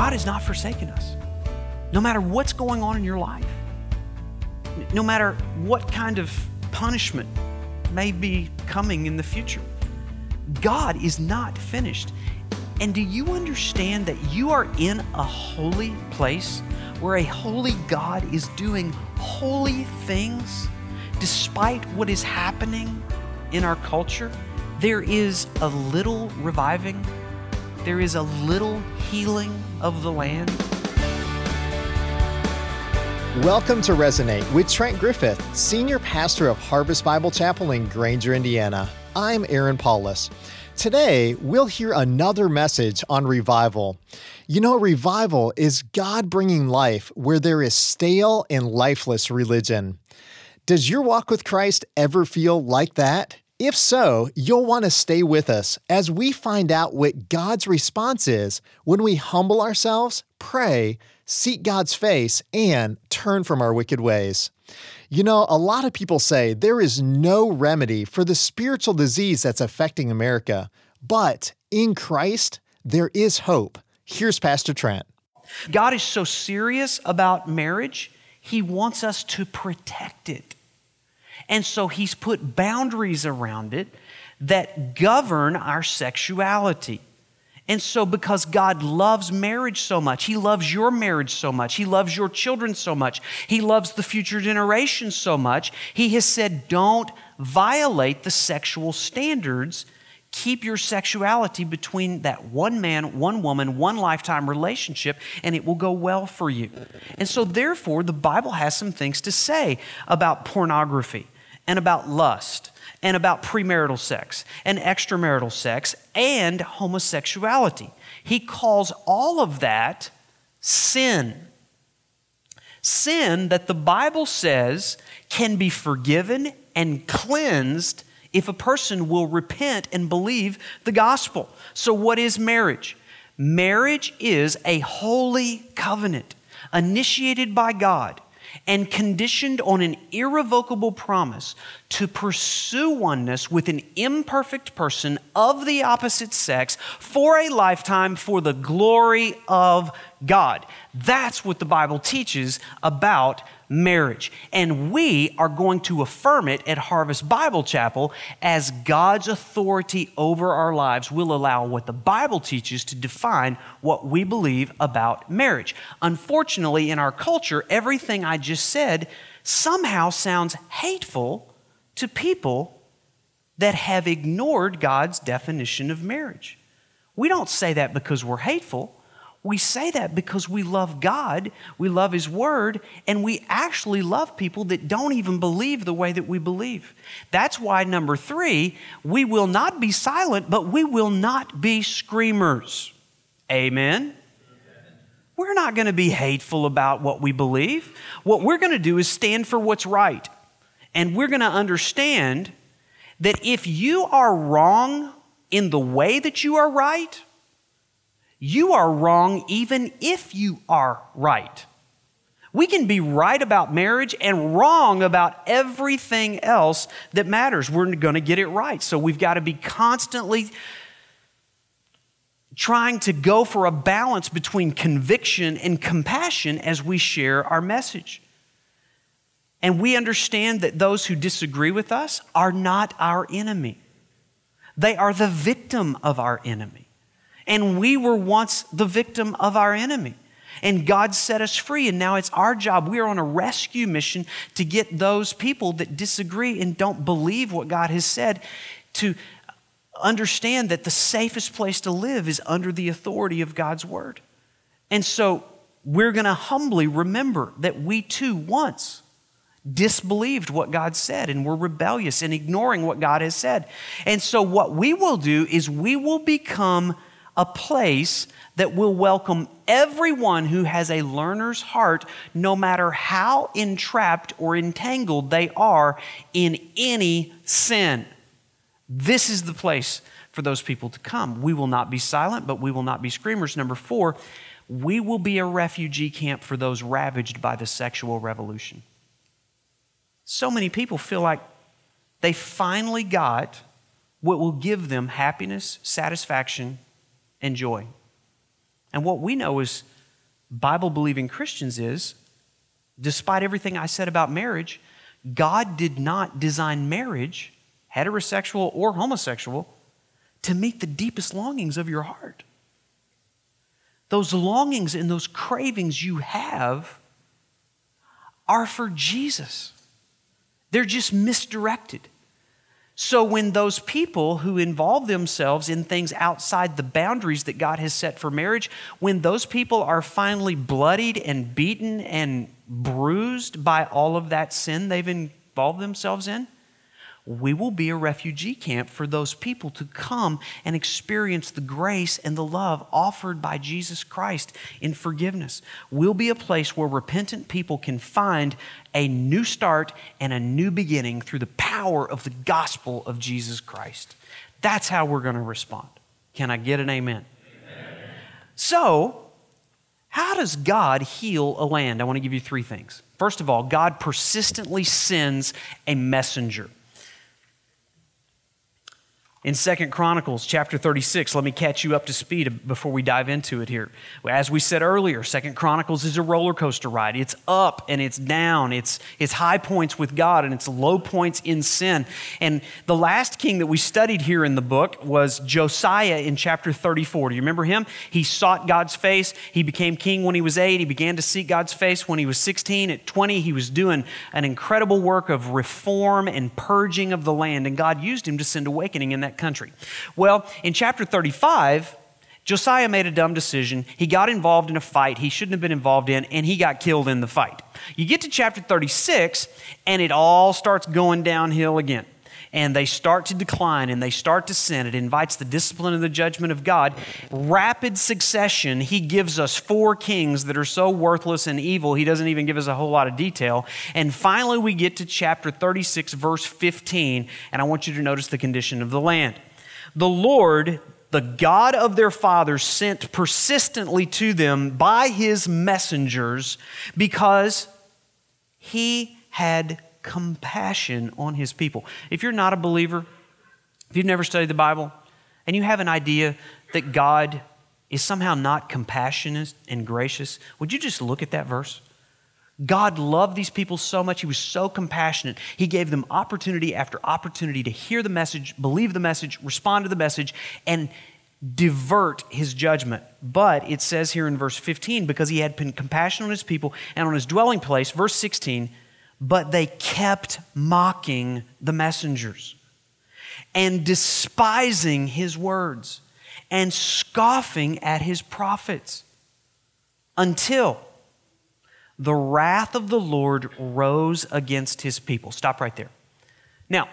God has not forsaken us. No matter what's going on in your life, no matter what kind of punishment may be coming in the future, God is not finished. And do you understand that you are in a holy place where a holy God is doing holy things despite what is happening in our culture? There is a little reviving, there is a little healing of the land. Welcome to Resonate with Trent Griffith, Senior Pastor of Harvest Bible Chapel in Granger, Indiana. I'm Aaron Paulus. Today, we'll hear another message on revival. You know, revival is God bringing life where there is stale and lifeless religion. Does your walk with Christ ever feel like that? If so, you'll want to stay with us as we find out what God's response is when we humble ourselves, pray, seek God's face, and turn from our wicked ways. You know, a lot of people say there is no remedy for the spiritual disease that's affecting America, but in Christ, there is hope. Here's Pastor Trent. God is so serious about marriage, He wants us to protect it. And so he's put boundaries around it that govern our sexuality. And so, because God loves marriage so much, He loves your marriage so much, He loves your children so much, He loves the future generations so much, He has said, don't violate the sexual standards. Keep your sexuality between that one man, one woman, one lifetime relationship, and it will go well for you. And so, therefore, the Bible has some things to say about pornography and about lust and about premarital sex and extramarital sex and homosexuality. He calls all of that sin. Sin that the Bible says can be forgiven and cleansed if a person will repent and believe the gospel. So, what is marriage? Marriage is a holy covenant initiated by God and conditioned on an irrevocable promise to pursue oneness with an imperfect person of the opposite sex for a lifetime for the glory of God. That's what the Bible teaches about marriage. And we are going to affirm it at Harvest Bible Chapel as God's authority over our lives will allow what the Bible teaches to define what we believe about marriage. Unfortunately, in our culture, everything I just said somehow sounds hateful to people that have ignored God's definition of marriage. We don't say that because we're hateful. We say that because we love God, we love His Word, and we actually love people that don't even believe the way that we believe. That's why, number three, we will not be silent, but we will not be screamers. Amen? We're not going to be hateful about what we believe. What we're going to do is stand for what's right. And we're going to understand that if you are wrong in the way that you are right, you are wrong even if you are right. We can be right about marriage and wrong about everything else that matters. We're going to get it right. So we've got to be constantly trying to go for a balance between conviction and compassion as we share our message. And we understand that those who disagree with us are not our enemy, they are the victim of our enemy. And we were once the victim of our enemy. And God set us free, and now it's our job. We are on a rescue mission to get those people that disagree and don't believe what God has said to understand that the safest place to live is under the authority of God's word. And so we're going to humbly remember that we too once disbelieved what God said and were rebellious and ignoring what God has said. And so what we will do is we will become a place that will welcome everyone who has a learner's heart, no matter how entrapped or entangled they are in any sin. This is the place for those people to come. We will not be silent, but we will not be screamers. Number four, we will be a refugee camp for those ravaged by the sexual revolution. So many people feel like they finally got what will give them happiness, satisfaction, and joy. And what we know as Bible believing Christians is, despite everything I said about marriage, God did not design marriage, heterosexual or homosexual, to meet the deepest longings of your heart. Those longings and those cravings you have are for Jesus. They're just misdirected. So, when those people who involve themselves in things outside the boundaries that God has set for marriage, when those people are finally bloodied and beaten and bruised by all of that sin they've involved themselves in, we will be a refugee camp for those people to come and experience the grace and the love offered by Jesus Christ in forgiveness. We'll be a place where repentant people can find a new start and a new beginning through the power of the gospel of Jesus Christ. That's how we're going to respond. Can I get an amen? amen? So, how does God heal a land? I want to give you three things. First of all, God persistently sends a messenger. In Second Chronicles chapter 36, let me catch you up to speed before we dive into it here. As we said earlier, Second Chronicles is a roller coaster ride. It's up and it's down. It's, it's high points with God and it's low points in sin. And the last king that we studied here in the book was Josiah in chapter 34. Do you remember him? He sought God's face. He became king when he was eight. He began to seek God's face when he was 16. At 20, he was doing an incredible work of reform and purging of the land. And God used him to send awakening in that that country. Well, in chapter 35, Josiah made a dumb decision. He got involved in a fight he shouldn't have been involved in, and he got killed in the fight. You get to chapter 36, and it all starts going downhill again and they start to decline and they start to sin. It invites the discipline and the judgment of God. Rapid succession, he gives us four kings that are so worthless and evil, he doesn't even give us a whole lot of detail. And finally, we get to chapter 36, verse 15, and I want you to notice the condition of the land. The Lord the God of their fathers sent persistently to them by his messengers because he had compassion on his people. If you're not a believer, if you've never studied the Bible, and you have an idea that God is somehow not compassionate and gracious, would you just look at that verse? God loved these people so much. He was so compassionate. He gave them opportunity after opportunity to hear the message, believe the message, respond to the message, and divert his judgment. But it says here in verse 15, because he had compassion on his people and on his dwelling place, verse 16, but they kept mocking the messengers and despising his words and scoffing at his prophets until the wrath of the Lord rose against his people. Stop right there. Now,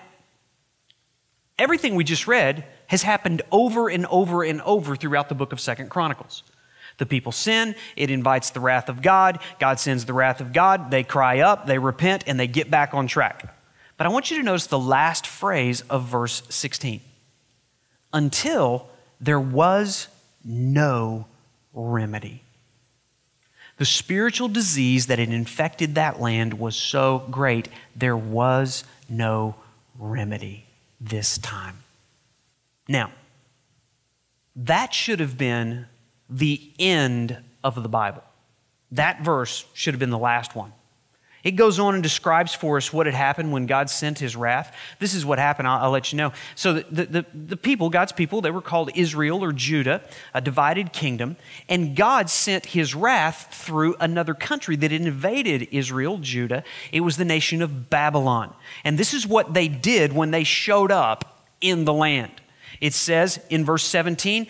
everything we just read has happened over and over and over throughout the book of Second Chronicles. The people sin, it invites the wrath of God. God sends the wrath of God. They cry up, they repent, and they get back on track. But I want you to notice the last phrase of verse 16 until there was no remedy. The spiritual disease that had infected that land was so great, there was no remedy this time. Now, that should have been the end of the Bible. That verse should have been the last one. It goes on and describes for us what had happened when God sent his wrath. This is what happened, I'll, I'll let you know. So, the, the, the, people, God's people, they were called Israel or Judah, a divided kingdom, and God sent his wrath through another country that invaded Israel, Judah. It was the nation of Babylon. And this is what they did when they showed up in the land. It says in verse 17,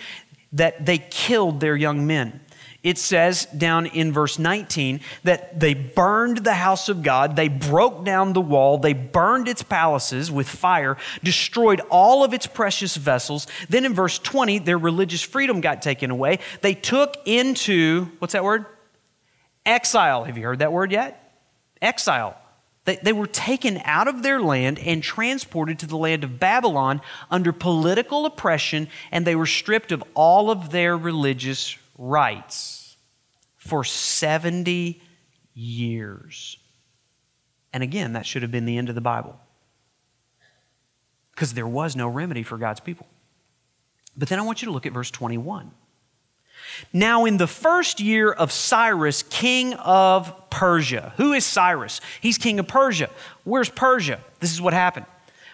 that they killed their young men. It says down in verse 19 that they burned the house of God, they broke down the wall, they burned its palaces with fire, destroyed all of its precious vessels. Then in verse 20, their religious freedom got taken away. They took into, what's that word? Exile. Have you heard that word yet? Exile. They, they were taken out of their land and transported to the land of Babylon under political oppression, and they were stripped of all of their religious rights for 70 years. And again, that should have been the end of the Bible because there was no remedy for God's people. But then I want you to look at verse 21. Now, in the first year of Cyrus, king of Persia, who is Cyrus? He's king of Persia. Where's Persia? This is what happened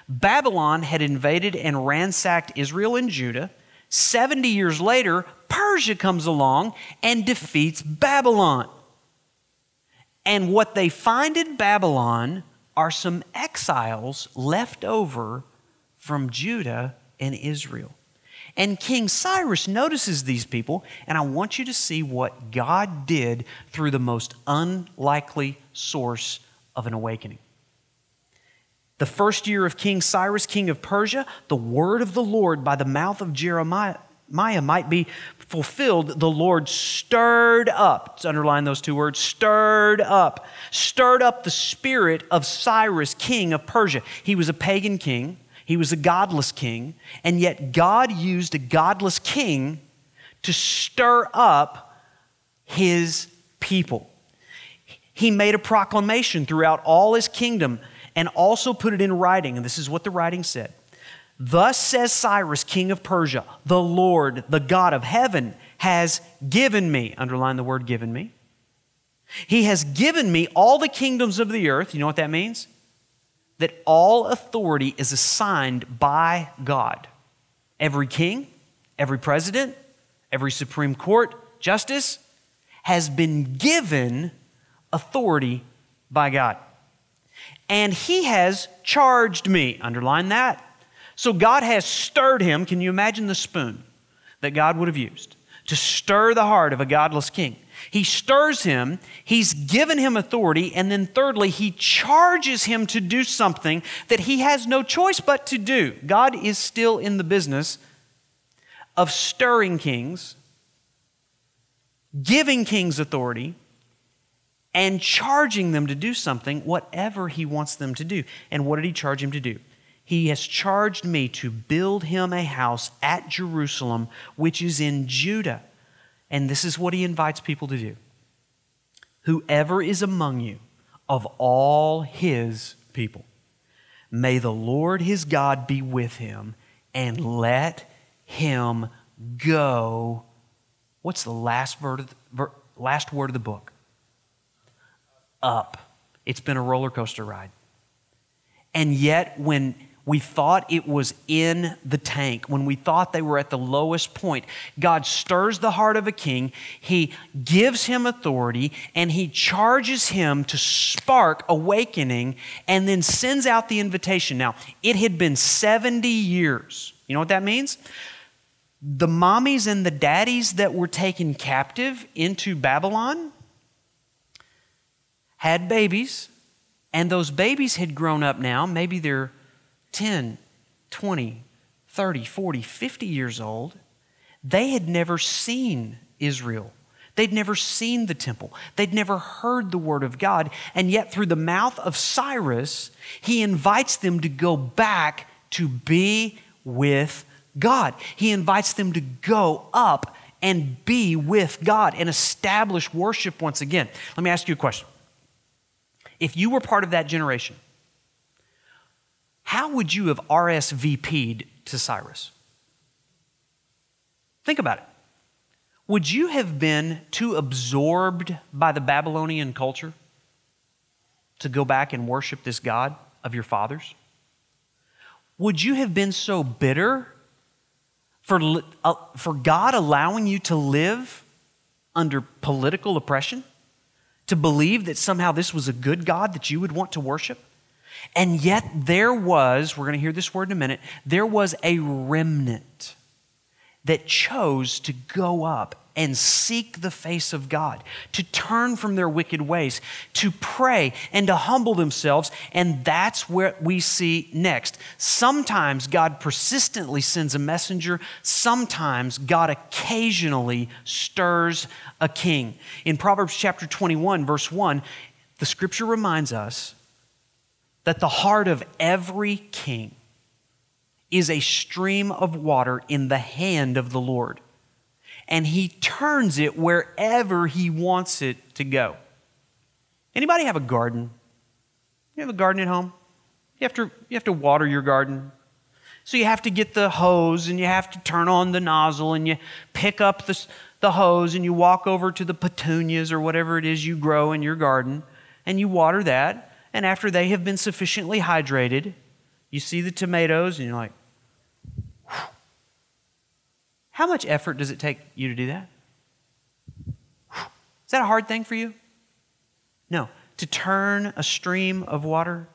Babylon had invaded and ransacked Israel and Judah. 70 years later, Persia comes along and defeats Babylon. And what they find in Babylon are some exiles left over from Judah and Israel. And King Cyrus notices these people, and I want you to see what God did through the most unlikely source of an awakening. The first year of King Cyrus, king of Persia, the word of the Lord by the mouth of Jeremiah might be fulfilled. The Lord stirred up, let's underline those two words, stirred up, stirred up the spirit of Cyrus, king of Persia. He was a pagan king. He was a godless king, and yet God used a godless king to stir up his people. He made a proclamation throughout all his kingdom and also put it in writing, and this is what the writing said. Thus says Cyrus, king of Persia, the Lord, the God of heaven, has given me, underline the word given me. He has given me all the kingdoms of the earth. You know what that means? That all authority is assigned by God. Every king, every president, every Supreme Court justice has been given authority by God. And he has charged me. Underline that. So God has stirred him. Can you imagine the spoon that God would have used to stir the heart of a godless king? He stirs him, he's given him authority, and then thirdly, he charges him to do something that he has no choice but to do. God is still in the business of stirring kings, giving kings authority, and charging them to do something, whatever he wants them to do. And what did he charge him to do? He has charged me to build him a house at Jerusalem, which is in Judah and this is what he invites people to do Whoever is among you of all his people, may the Lord his God be with him and let him go. What's the last word of the, last word of the book? Up. It's been a roller coaster ride. And yet, when we thought it was in the tank. When we thought they were at the lowest point, God stirs the heart of a king. He gives him authority and he charges him to spark awakening and then sends out the invitation. Now, it had been 70 years. You know what that means? The mommies and the daddies that were taken captive into Babylon had babies, and those babies had grown up now. Maybe they're 10, 20, 30, 40, 50 years old, they had never seen Israel. They'd never seen the temple. They'd never heard the word of God. And yet, through the mouth of Cyrus, he invites them to go back to be with God. He invites them to go up and be with God and establish worship once again. Let me ask you a question. If you were part of that generation, how would you have RSVP'd to Cyrus? Think about it. Would you have been too absorbed by the Babylonian culture to go back and worship this God of your fathers? Would you have been so bitter for, uh, for God allowing you to live under political oppression? To believe that somehow this was a good God that you would want to worship? And yet there was, we're going to hear this word in a minute, there was a remnant that chose to go up and seek the face of God, to turn from their wicked ways, to pray and to humble themselves. And that's what we see next. Sometimes God persistently sends a messenger, sometimes God occasionally stirs a king. In Proverbs chapter 21, verse 1, the scripture reminds us that the heart of every king is a stream of water in the hand of the Lord, and he turns it wherever he wants it to go. Anybody have a garden? You have a garden at home? You have to, you have to water your garden. So you have to get the hose and you have to turn on the nozzle and you pick up the, the hose and you walk over to the petunias or whatever it is you grow in your garden and you water that. And after they have been sufficiently hydrated, you see the tomatoes and you're like, Whew. how much effort does it take you to do that? Is that a hard thing for you? No. To turn a stream of water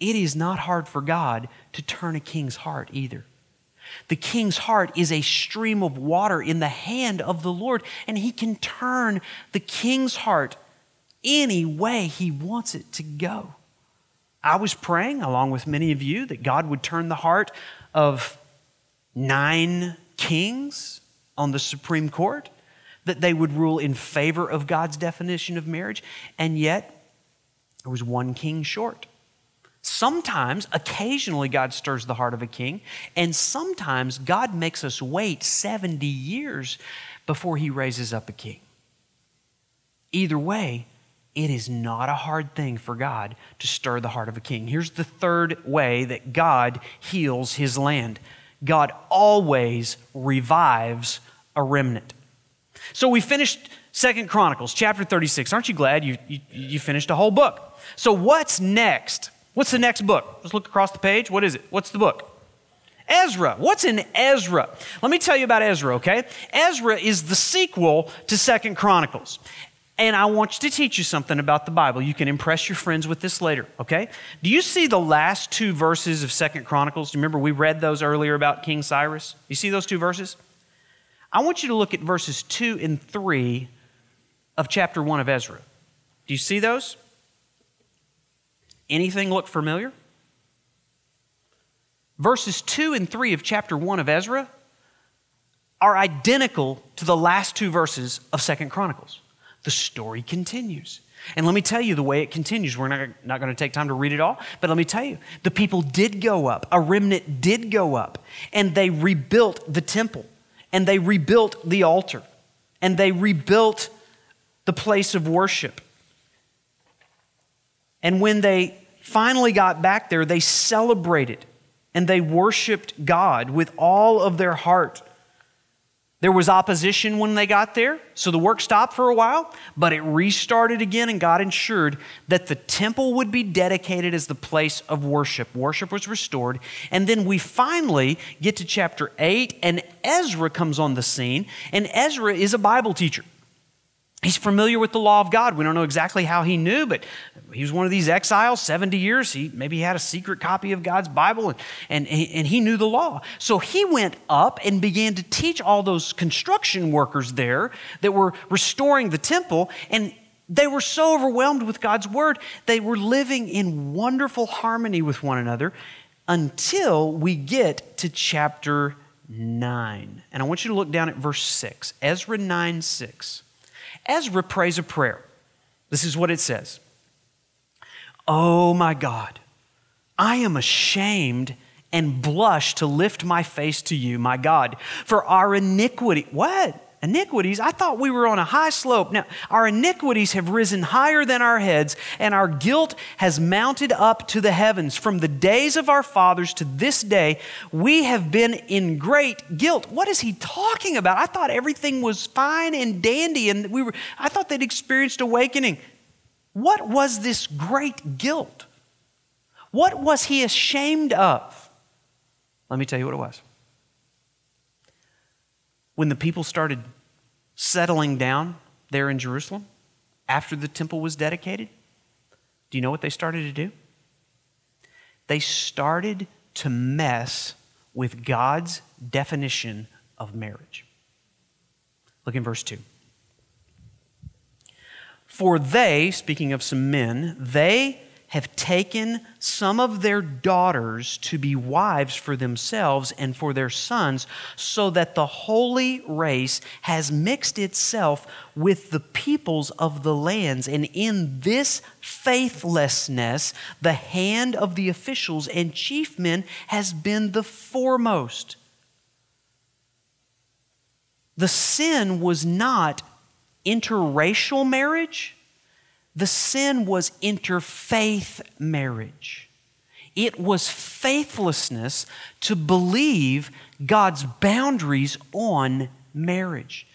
it is not hard for God to turn a king's heart either. The king's heart is a stream of water in the hand of the Lord, and he can turn the king's heart any way he wants it to go. I was praying, along with many of you, that God would turn the heart of nine kings on the Supreme Court, that they would rule in favor of God's definition of marriage, and yet there was one king short. Sometimes, occasionally, God stirs the heart of a king, and sometimes God makes us wait 70 years before he raises up a king. Either way, it is not a hard thing for God to stir the heart of a king. Here's the third way that God heals his land God always revives a remnant. So we finished Second Chronicles chapter 36. Aren't you glad you, you, you finished a whole book? So what's next? What's the next book? Let's look across the page. What is it? What's the book? Ezra. What's in Ezra? Let me tell you about Ezra, okay? Ezra is the sequel to Second Chronicles. And I want you to teach you something about the Bible. You can impress your friends with this later, okay? Do you see the last two verses of Second Chronicles? Do you remember we read those earlier about King Cyrus? You see those two verses? I want you to look at verses 2 and 3 of chapter 1 of Ezra. Do you see those? Anything look familiar? Verses 2 and 3 of chapter 1 of Ezra are identical to the last two verses of Second Chronicles. The story continues. And let me tell you the way it continues. We're not, not going to take time to read it all, but let me tell you the people did go up, a remnant did go up, and they rebuilt the temple, and they rebuilt the altar, and they rebuilt the place of worship. And when they finally got back there, they celebrated and they worshiped God with all of their heart. There was opposition when they got there, so the work stopped for a while, but it restarted again, and God ensured that the temple would be dedicated as the place of worship. Worship was restored. And then we finally get to chapter 8, and Ezra comes on the scene, and Ezra is a Bible teacher. He's familiar with the law of God. We don't know exactly how he knew, but he was one of these exiles, 70 years. He maybe had a secret copy of God's Bible and, and, and he knew the law. So he went up and began to teach all those construction workers there that were restoring the temple. And they were so overwhelmed with God's word, they were living in wonderful harmony with one another until we get to chapter 9. And I want you to look down at verse 6, Ezra 9 6. Ezra prays a prayer. This is what it says Oh my God, I am ashamed and blush to lift my face to you, my God, for our iniquity. What? Iniquities, I thought we were on a high slope. Now, our iniquities have risen higher than our heads, and our guilt has mounted up to the heavens. From the days of our fathers to this day, we have been in great guilt. What is he talking about? I thought everything was fine and dandy, and we were, I thought they'd experienced awakening. What was this great guilt? What was he ashamed of? Let me tell you what it was when the people started settling down there in Jerusalem after the temple was dedicated, do you know what they started to do? They started to mess with God's definition of marriage. Look in verse 2. For they, speaking of some men, they have taken some of their daughters to be wives for themselves and for their sons, so that the holy race has mixed itself with the peoples of the lands. And in this faithlessness, the hand of the officials and chief men has been the foremost. The sin was not interracial marriage the sin was interfaith marriage. It was faithlessness to believe God's boundaries on marriage.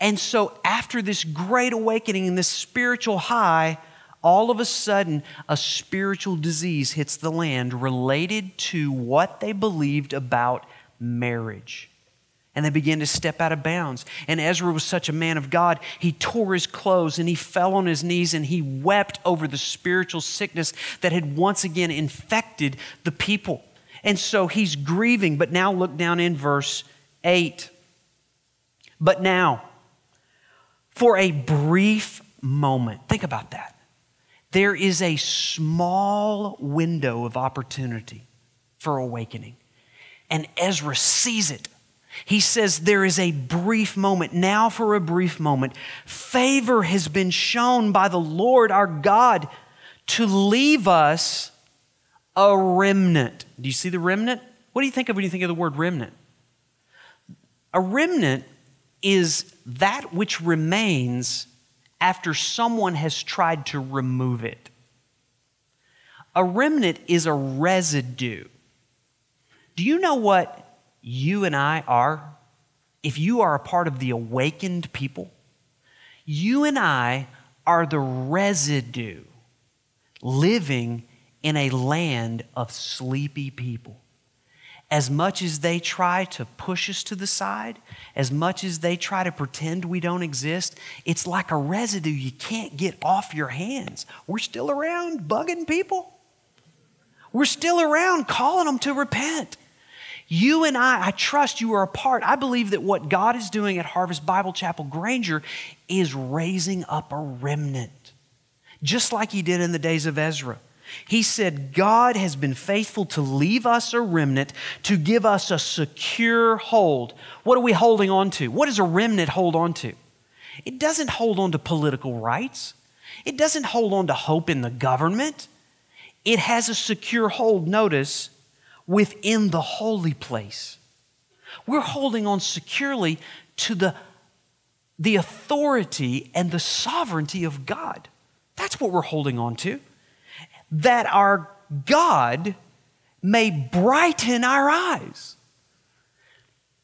And so, after this great awakening and this spiritual high, all of a sudden, a spiritual disease hits the land related to what they believed about marriage. And they began to step out of bounds. And Ezra was such a man of God, he tore his clothes and he fell on his knees and he wept over the spiritual sickness that had once again infected the people. And so he's grieving. But now look down in verse 8. But now, for a brief moment, think about that. There is a small window of opportunity for awakening. And Ezra sees it. He says, There is a brief moment. Now, for a brief moment, favor has been shown by the Lord our God to leave us a remnant. Do you see the remnant? What do you think of when you think of the word remnant? A remnant is that which remains after someone has tried to remove it. A remnant is a residue. Do you know what you and I are? If you are a part of the awakened people, you and I are the residue living in a land of sleepy people as much as they try to push us to the side, as much as they try to pretend we don't exist, it's like a residue you can't get off your hands. We're still around bugging people. We're still around calling them to repent. You and I, I trust you are a part. I believe that what God is doing at Harvest Bible Chapel Granger is raising up a remnant, just like He did in the days of Ezra. He said, God has been faithful to leave us a remnant to give us a secure hold. What are we holding on to? What does a remnant hold on to? It doesn't hold on to political rights, it doesn't hold on to hope in the government. It has a secure hold, notice, within the holy place. We're holding on securely to the, the authority and the sovereignty of God. That's what we're holding on to that our God may brighten our eyes.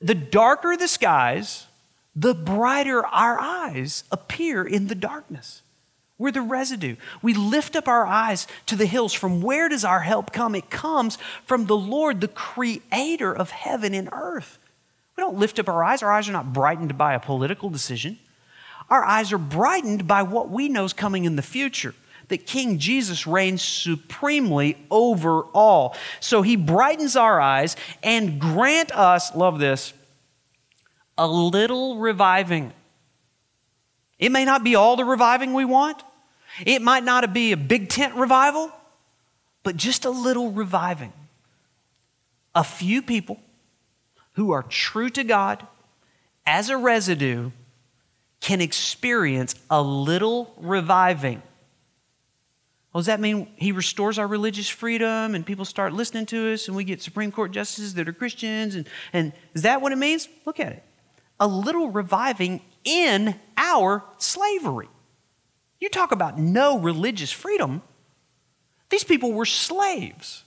The darker the skies, the brighter our eyes appear in the darkness. We're the residue. We lift up our eyes to the hills. From where does our help come? It comes from the Lord, the creator of heaven and earth. We don't lift up our eyes. Our eyes are not brightened by a political decision. Our eyes are brightened by what we know is coming in the future that King Jesus reigns supremely over all. So he brightens our eyes and grant us, love this, a little reviving. It may not be all the reviving we want. It might not be a big tent revival, but just a little reviving. A few people who are true to God as a residue can experience a little reviving well, does that mean he restores our religious freedom and people start listening to us and we get Supreme Court justices that are Christians? And, and is that what it means? Look at it. A little reviving in our slavery. You talk about no religious freedom. These people were slaves.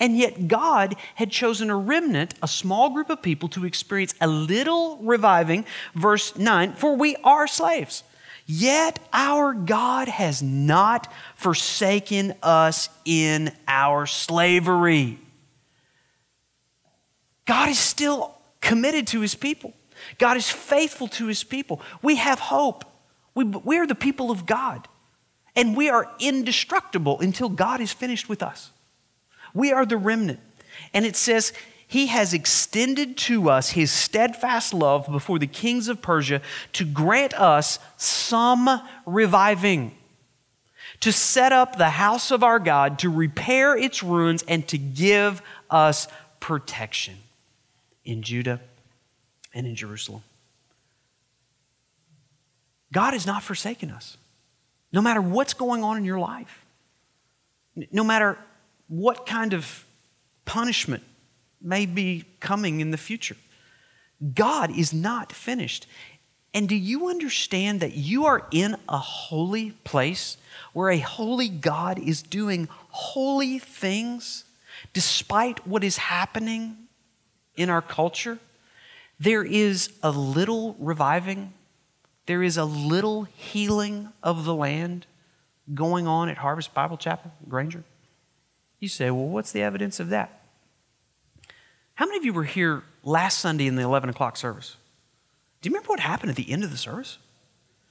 And yet, God had chosen a remnant, a small group of people, to experience a little reviving. Verse 9, for we are slaves. Yet our God has not forsaken us in our slavery. God is still committed to his people. God is faithful to his people. We have hope. We, we are the people of God. And we are indestructible until God is finished with us. We are the remnant. And it says, he has extended to us his steadfast love before the kings of Persia to grant us some reviving, to set up the house of our God, to repair its ruins, and to give us protection in Judah and in Jerusalem. God has not forsaken us. No matter what's going on in your life, no matter what kind of punishment may be coming in the future. God is not finished. And do you understand that you are in a holy place where a holy God is doing holy things? despite what is happening in our culture, there is a little reviving, there is a little healing of the land going on at Harvest Bible Chapel, Granger. You say, well, what's the evidence of that? How many of you were here last Sunday in the 11 o'clock service? Do you remember what happened at the end of the service?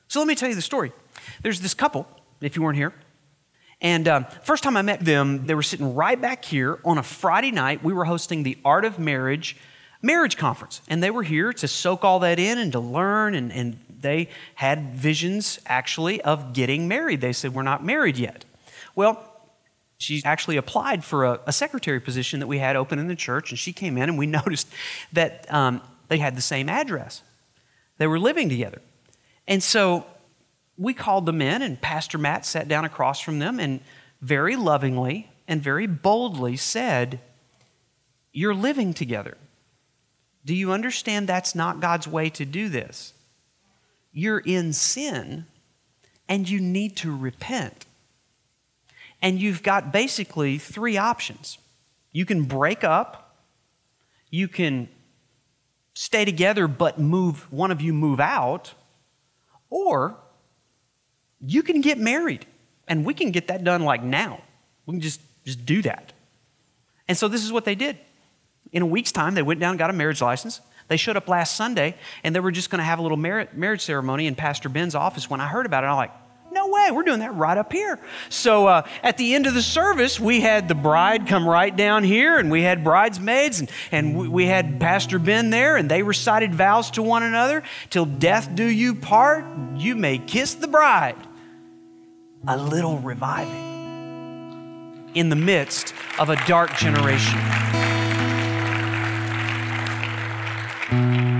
So let me tell you the story. There's this couple, if you weren't here, and um, first time I met them, they were sitting right back here on a Friday night. We were hosting the Art of Marriage marriage conference, and they were here to soak all that in and to learn. And, and they had visions actually of getting married. They said, We're not married yet. Well, she actually applied for a, a secretary position that we had open in the church, and she came in, and we noticed that um, they had the same address. They were living together. And so we called them in, and Pastor Matt sat down across from them and very lovingly and very boldly said, You're living together. Do you understand that's not God's way to do this? You're in sin and you need to repent. And you've got basically three options you can break up, you can stay together but move one of you move out, or you can get married. And we can get that done like now. We can just, just do that. And so this is what they did. In a week's time, they went down and got a marriage license. They showed up last Sunday and they were just going to have a little marriage ceremony in Pastor Ben's office. When I heard about it, I'm like, no way, we're doing that right up here. So uh, at the end of the service, we had the bride come right down here, and we had bridesmaids, and, and we, we had Pastor Ben there, and they recited vows to one another Till death do you part, you may kiss the bride a little reviving in the midst of a dark generation.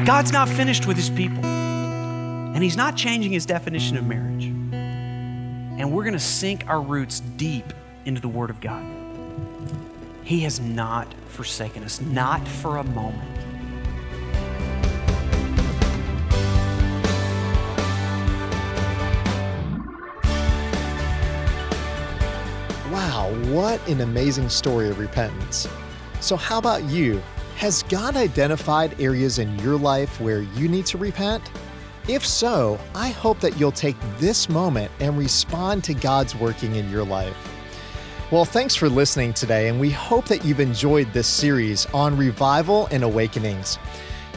God's not finished with his people, and he's not changing his definition of marriage. And we're going to sink our roots deep into the Word of God. He has not forsaken us, not for a moment. Wow, what an amazing story of repentance. So, how about you? Has God identified areas in your life where you need to repent? If so, I hope that you'll take this moment and respond to God's working in your life. Well, thanks for listening today, and we hope that you've enjoyed this series on revival and awakenings.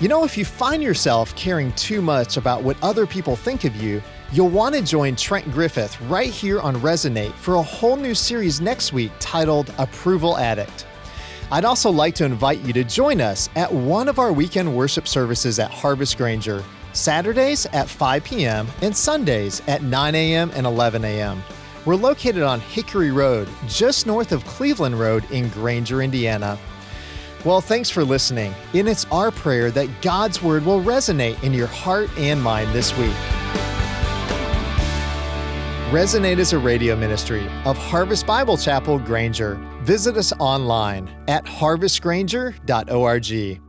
You know, if you find yourself caring too much about what other people think of you, You'll want to join Trent Griffith right here on Resonate for a whole new series next week titled Approval Addict. I'd also like to invite you to join us at one of our weekend worship services at Harvest Granger, Saturdays at 5 p.m. and Sundays at 9 a.m. and 11 a.m. We're located on Hickory Road, just north of Cleveland Road in Granger, Indiana. Well, thanks for listening, and it's our prayer that God's Word will resonate in your heart and mind this week. Resonate is a radio ministry of Harvest Bible Chapel Granger. Visit us online at harvestgranger.org.